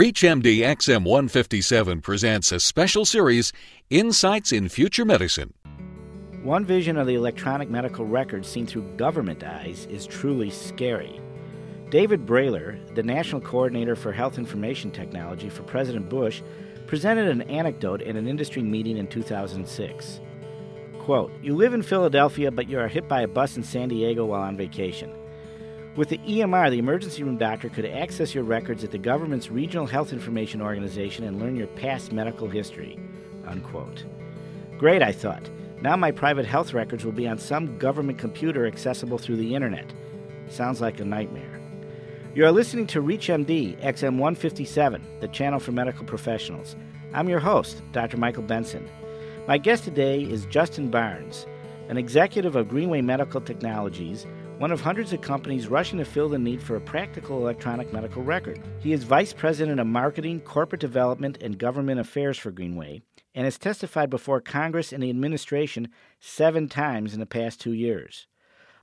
ReachMD XM 157 presents a special series, Insights in Future Medicine. One vision of the electronic medical record seen through government eyes is truly scary. David Brailer, the National Coordinator for Health Information Technology for President Bush, presented an anecdote in an industry meeting in 2006. Quote, You live in Philadelphia, but you are hit by a bus in San Diego while on vacation. With the EMR, the emergency room doctor could access your records at the government's regional health information organization and learn your past medical history. Unquote. Great, I thought. Now my private health records will be on some government computer accessible through the internet. Sounds like a nightmare. You are listening to ReachMD XM 157, the channel for medical professionals. I'm your host, Dr. Michael Benson. My guest today is Justin Barnes, an executive of Greenway Medical Technologies one of hundreds of companies rushing to fill the need for a practical electronic medical record. He is Vice President of Marketing, Corporate Development, and Government Affairs for Greenway and has testified before Congress and the administration seven times in the past two years.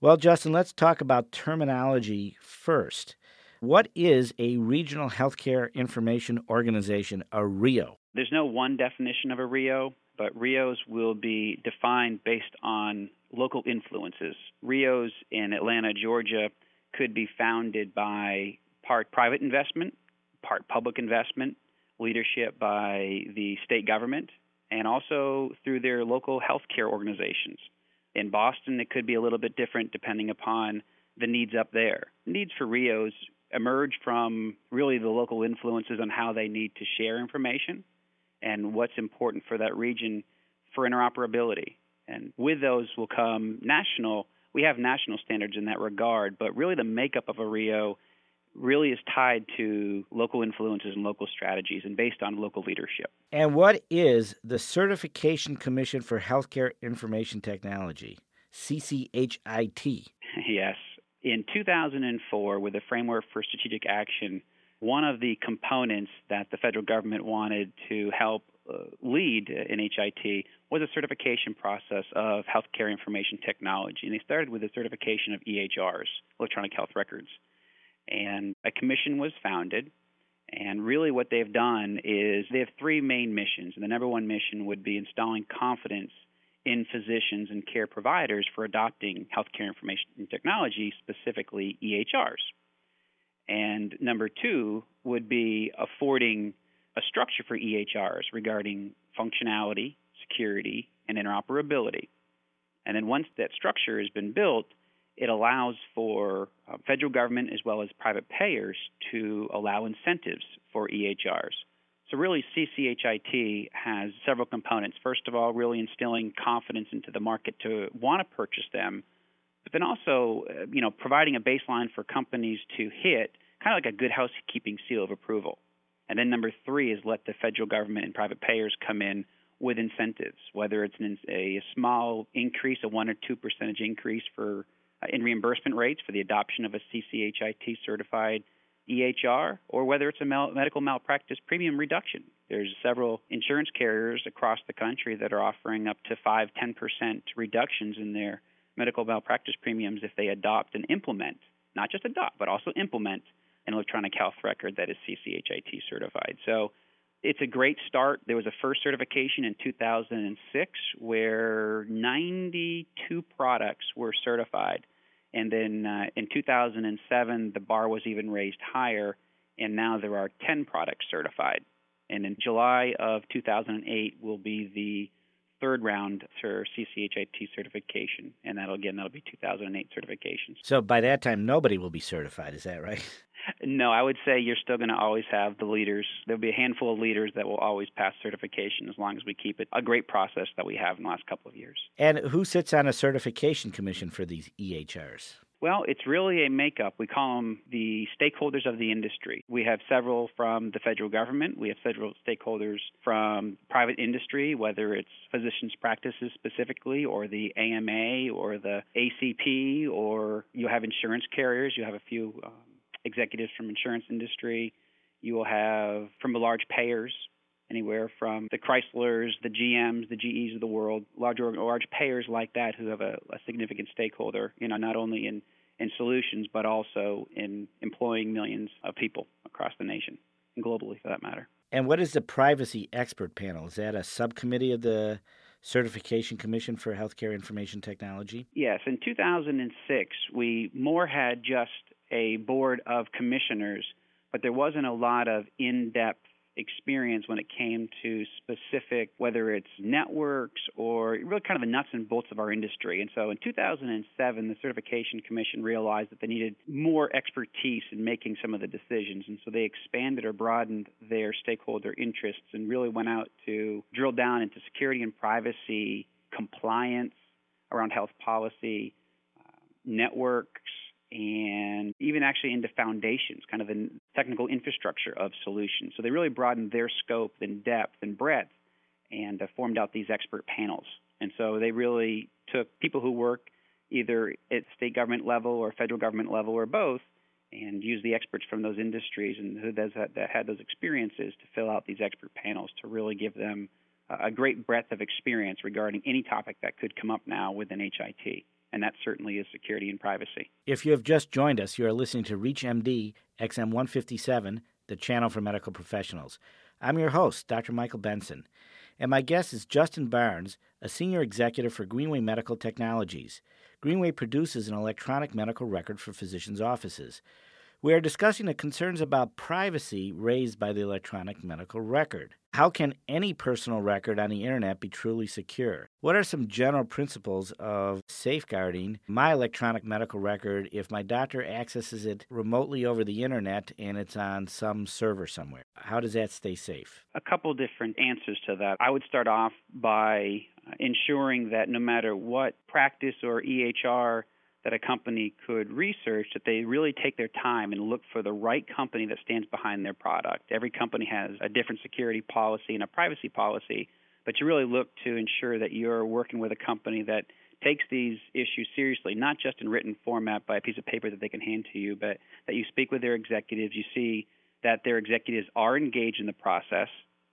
Well, Justin, let's talk about terminology first. What is a regional healthcare information organization, a RHIO? There's no one definition of a RHIO, but RHIOs will be defined based on local influences. RHIOs in Atlanta, Georgia could be founded by part private investment, part public investment, leadership by the state government, and also through their local healthcare organizations. In Boston, it could be a little bit different depending upon the needs up there. Needs for RHIOs emerge from really the local influences on how they need to share information and what's important for that region for interoperability. And with those will come national. We have national standards in that regard, but really the makeup of a RHIO really is tied to local influences and local strategies and based on local leadership. And what is the Certification Commission for Healthcare Information Technology, CCHIT? Yes. In 2004, with the Framework for Strategic Action, one of the components that the federal government wanted to help Uh, lead in HIT was a certification process of healthcare information technology. And they started with the certification of EHRs, electronic health records. And a commission was founded. And really, what they've done is they have three main missions. And the number one mission would be installing confidence in physicians and care providers for adopting healthcare information technology, specifically EHRs. And number two would be affording a structure for EHRs regarding functionality, security, and interoperability. And then once that structure has been built, it allows for uh, federal government as well as private payers to allow incentives for EHRs. So, really, CCHIT has several components. First of all, really instilling confidence into the market to want to purchase them, but then also, uh, you know, providing a baseline for companies to hit, kind of like a good housekeeping seal of approval. And then number three is let the federal government and private payers come in with incentives, whether it's an, a small increase, a one or two percentage increase for uh, in reimbursement rates for the adoption of a CCHIT certified EHR, or whether it's a mal- medical malpractice premium reduction. There's several insurance carriers across the country that are offering up to 5 10% reductions in their medical malpractice premiums if they adopt and implement, not just adopt, but also implement an electronic health record that is CCHIT certified. So it's a great start. There was a first certification in 2006 where 92 products were certified. And then uh, in 2007, the bar was even raised higher, and now there are 10 products certified. And in July of 2008 will be the third round for CCHIT certification, and that'll again that'll be 2008 certifications. So by that time, nobody will be certified. Is that right? No, I would say you're still going to always have the leaders. There'll be a handful of leaders that will always pass certification as long as we keep it a great process that we have in the last couple of years. And who sits on a certification commission for these EHRs? Well, it's really a makeup. We call them the stakeholders of the industry. We have several from the federal government. We have several stakeholders from private industry, whether it's physicians' practices specifically, or the AMA, or the ACP, or you have insurance carriers. You have a few um, executives from insurance industry. You will have from the large payers, anywhere from the Chryslers, the GMs, the GEs of the world, large large payers like that who have a, a significant stakeholder, you know, not only in in solutions but also in employing millions of people across the nation. and globally for that matter. And what is the Privacy Expert Panel? Is that a subcommittee of the Certification Commission for Healthcare Information Technology? Yes. In 2006, we more had just a board of commissioners, but there wasn't a lot of in depth experience when it came to specific, whether it's networks or really kind of the nuts and bolts of our industry. And so in 2007, the Certification Commission realized that they needed more expertise in making some of the decisions. And so they expanded or broadened their stakeholder interests and really went out to drill down into security and privacy, compliance around health policy, uh, networks, and even actually into foundations, kind of the technical infrastructure of solutions. So they really broadened their scope and depth and breadth and uh, formed out these expert panels. And so they really took people who work either at state government level or federal government level or both and used the experts from those industries and who does that, that had those experiences to fill out these expert panels to really give them a great breadth of experience regarding any topic that could come up now within HIT and that certainly is security and privacy. If you have just joined us, you are listening to ReachMD XM 157, the channel for medical professionals. I'm your host, Dr. Michael Benson, and my guest is Justin Barnes, a senior executive for Greenway Medical Technologies. Greenway produces an electronic medical record for physicians' offices. We are discussing the concerns about privacy raised by the electronic medical record. How can any personal record on the internet be truly secure? What are some general principles of safeguarding my electronic medical record if my doctor accesses it remotely over the internet and it's on some server somewhere? How does that stay safe? A couple different answers to that. I would start off by ensuring that no matter what practice or EHR that a company could research that they really take their time and look for the right company that stands behind their product. Every company has a different security policy and a privacy policy, but you really look to ensure that you're working with a company that takes these issues seriously, not just in written format by a piece of paper that they can hand to you, but that you speak with their executives, you see that their executives are engaged in the process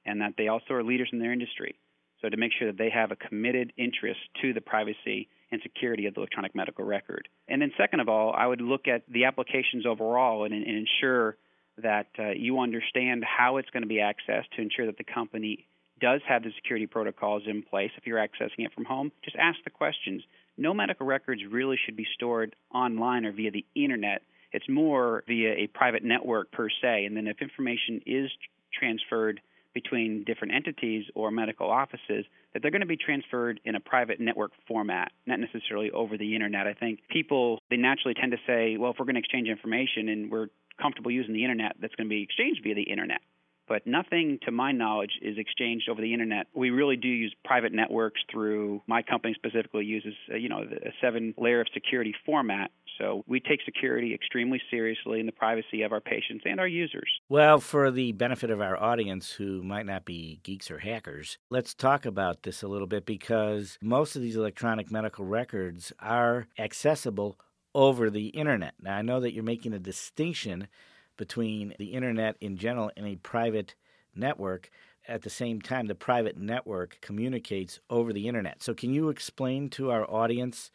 and that they also are leaders in their industry. So to make sure that they have a committed interest to the privacy and security of the electronic medical record. And then, second of all, I would look at the applications overall and, and ensure that uh, you understand how it's going to be accessed to ensure that the company does have the security protocols in place if you're accessing it from home. Just ask the questions. No medical records really should be stored online or via the internet. It's more via a private network per se. And then if information is transferred between different entities or medical offices that they're going to be transferred in a private network format, not necessarily over the internet. I think people they naturally tend to say, well, if we're going to exchange information and we're comfortable using the internet, that's going to be exchanged via the internet but nothing to my knowledge is exchanged over the internet. We really do use private networks through my company specifically uses uh, you know a seven layer of security format. So we take security extremely seriously in the privacy of our patients and our users. Well, for the benefit of our audience who might not be geeks or hackers, let's talk about this a little bit because most of these electronic medical records are accessible over the internet. Now I know that you're making a distinction between the internet in general and a private network. At the same time, the private network communicates over the internet. So, can you explain to our audience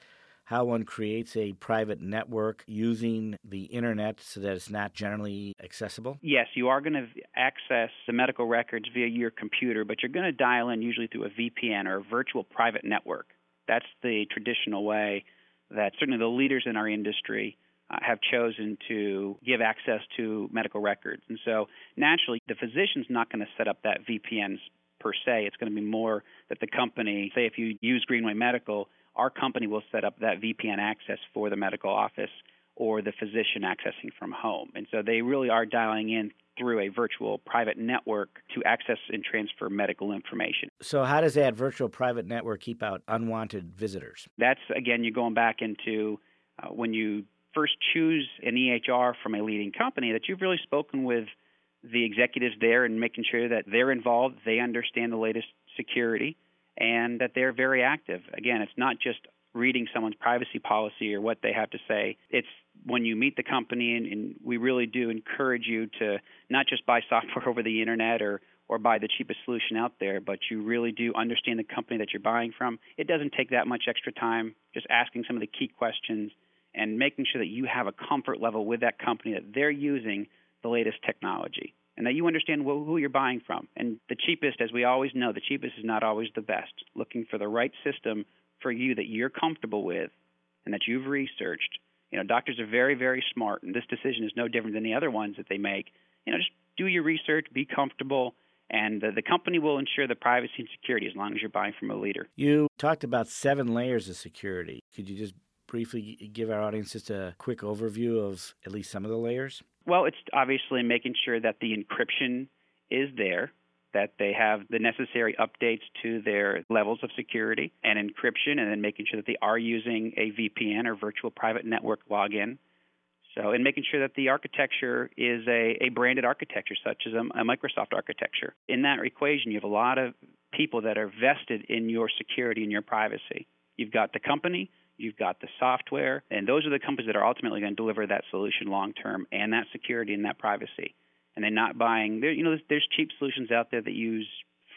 how one creates a private network using the internet so that it's not generally accessible? Yes, you are going to access the medical records via your computer, but you're going to dial in usually through a VPN or a virtual private network. That's the traditional way that certainly the leaders in our industry uh, have chosen to give access to medical records. And so naturally, the physician's not going to set up that VPN per se. It's going to be more that the company, say if you use Greenway Medical, our company will set up that VPN access for the medical office or the physician accessing from home. And so they really are dialing in through a virtual private network to access and transfer medical information. So, how does that virtual private network keep out unwanted visitors? That's, again, you're going back into uh, when you first choose an EHR from a leading company, that you've really spoken with the executives there and making sure that they're involved, they understand the latest security, and that they're very active. Again, it's not just reading someone's privacy policy or what they have to say. It's when you meet the company, and, and we really do encourage you to not just buy software over the internet or or buy the cheapest solution out there, but you really do understand the company that you're buying from. It doesn't take that much extra time. Just asking some of the key questions and making sure that you have a comfort level with that company that they're using the latest technology. And that you understand who you're buying from. And the cheapest, as we always know, the cheapest is not always the best. Looking for the right system for you that you're comfortable with and that you've researched. You know, doctors are very, very smart, and this decision is no different than the other ones that they make. You know, just do your research, be comfortable, and the, the company will ensure the privacy and security as long as you're buying from a leader. You talked about seven layers of security. Could you just briefly give our audience just a quick overview of at least some of the layers? Well, it's obviously making sure that the encryption is there, that they have the necessary updates to their levels of security and encryption, and then making sure that they are using a VPN or virtual private network login. So, and making sure that the architecture is a, a branded architecture, such as a, a Microsoft architecture. In that equation, you have a lot of people that are vested in your security and your privacy. You've got the company, you've got the software, and those are the companies that are ultimately going to deliver that solution long term and that security and that privacy. And they're not buying. There, you know, there's, there's cheap solutions out there that use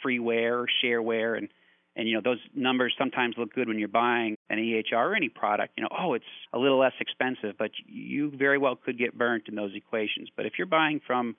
freeware or shareware, and and you know those numbers sometimes look good when you're buying an EHR or any product. You know, oh, it's a little less expensive, but you very well could get burnt in those equations. But if you're buying from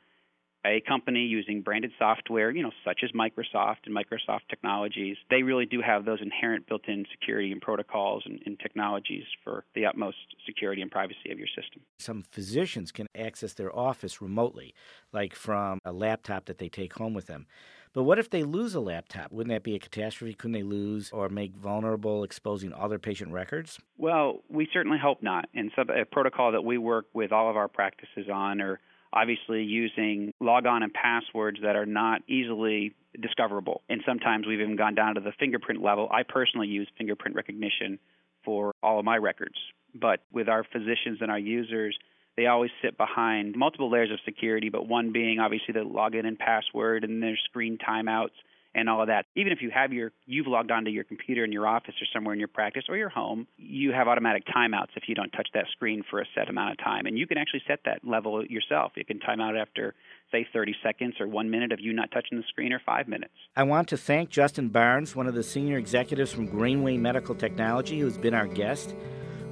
a company using branded software, you know, such as Microsoft and Microsoft Technologies, they really do have those inherent built-in security and protocols and, and, technologies for the utmost security and privacy of your system. Some physicians can access their office remotely, like from a laptop that they take home with them. But what if they lose a laptop? Wouldn't that be a catastrophe? Couldn't they lose or make vulnerable, exposing other patient records? Well, we certainly hope not. And so a protocol that we work with all of our practices on are obviously using logon and passwords that are not easily discoverable. And sometimes we've even gone down to the fingerprint level. I personally use fingerprint recognition for all of my records. But with our physicians and our users, they always sit behind multiple layers of security, but one being obviously the login and password, and their screen timeouts and all of that. Even if you have your you've logged onto your computer in your office or somewhere in your practice or your home, you have automatic timeouts if you don't touch that screen for a set amount of time. And you can actually set that level yourself. You can time out after say 30 seconds or 1 minute of you not touching the screen or 5 minutes. I want to thank Justin Barnes, one of the senior executives from Greenway Medical Technology who's been our guest.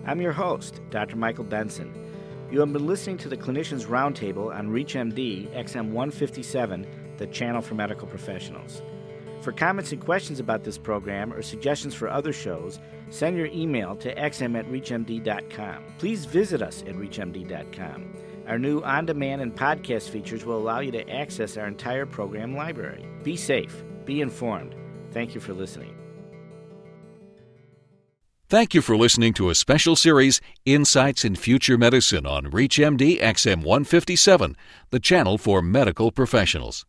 I'm your host, Dr. Michael Benson. You have been listening to the Clinicians Roundtable on ReachMD XM 157, the channel for medical professionals. For comments and questions about this program or suggestions for other shows, send your email to xm at reachmd.com. Please visit us at reachmd.com. Our new on demand and podcast features will allow you to access our entire program library. Be safe, be informed. Thank you for listening. Thank you for listening to a special series, Insights in Future Medicine, on ReachMD XM 157, the channel for medical professionals.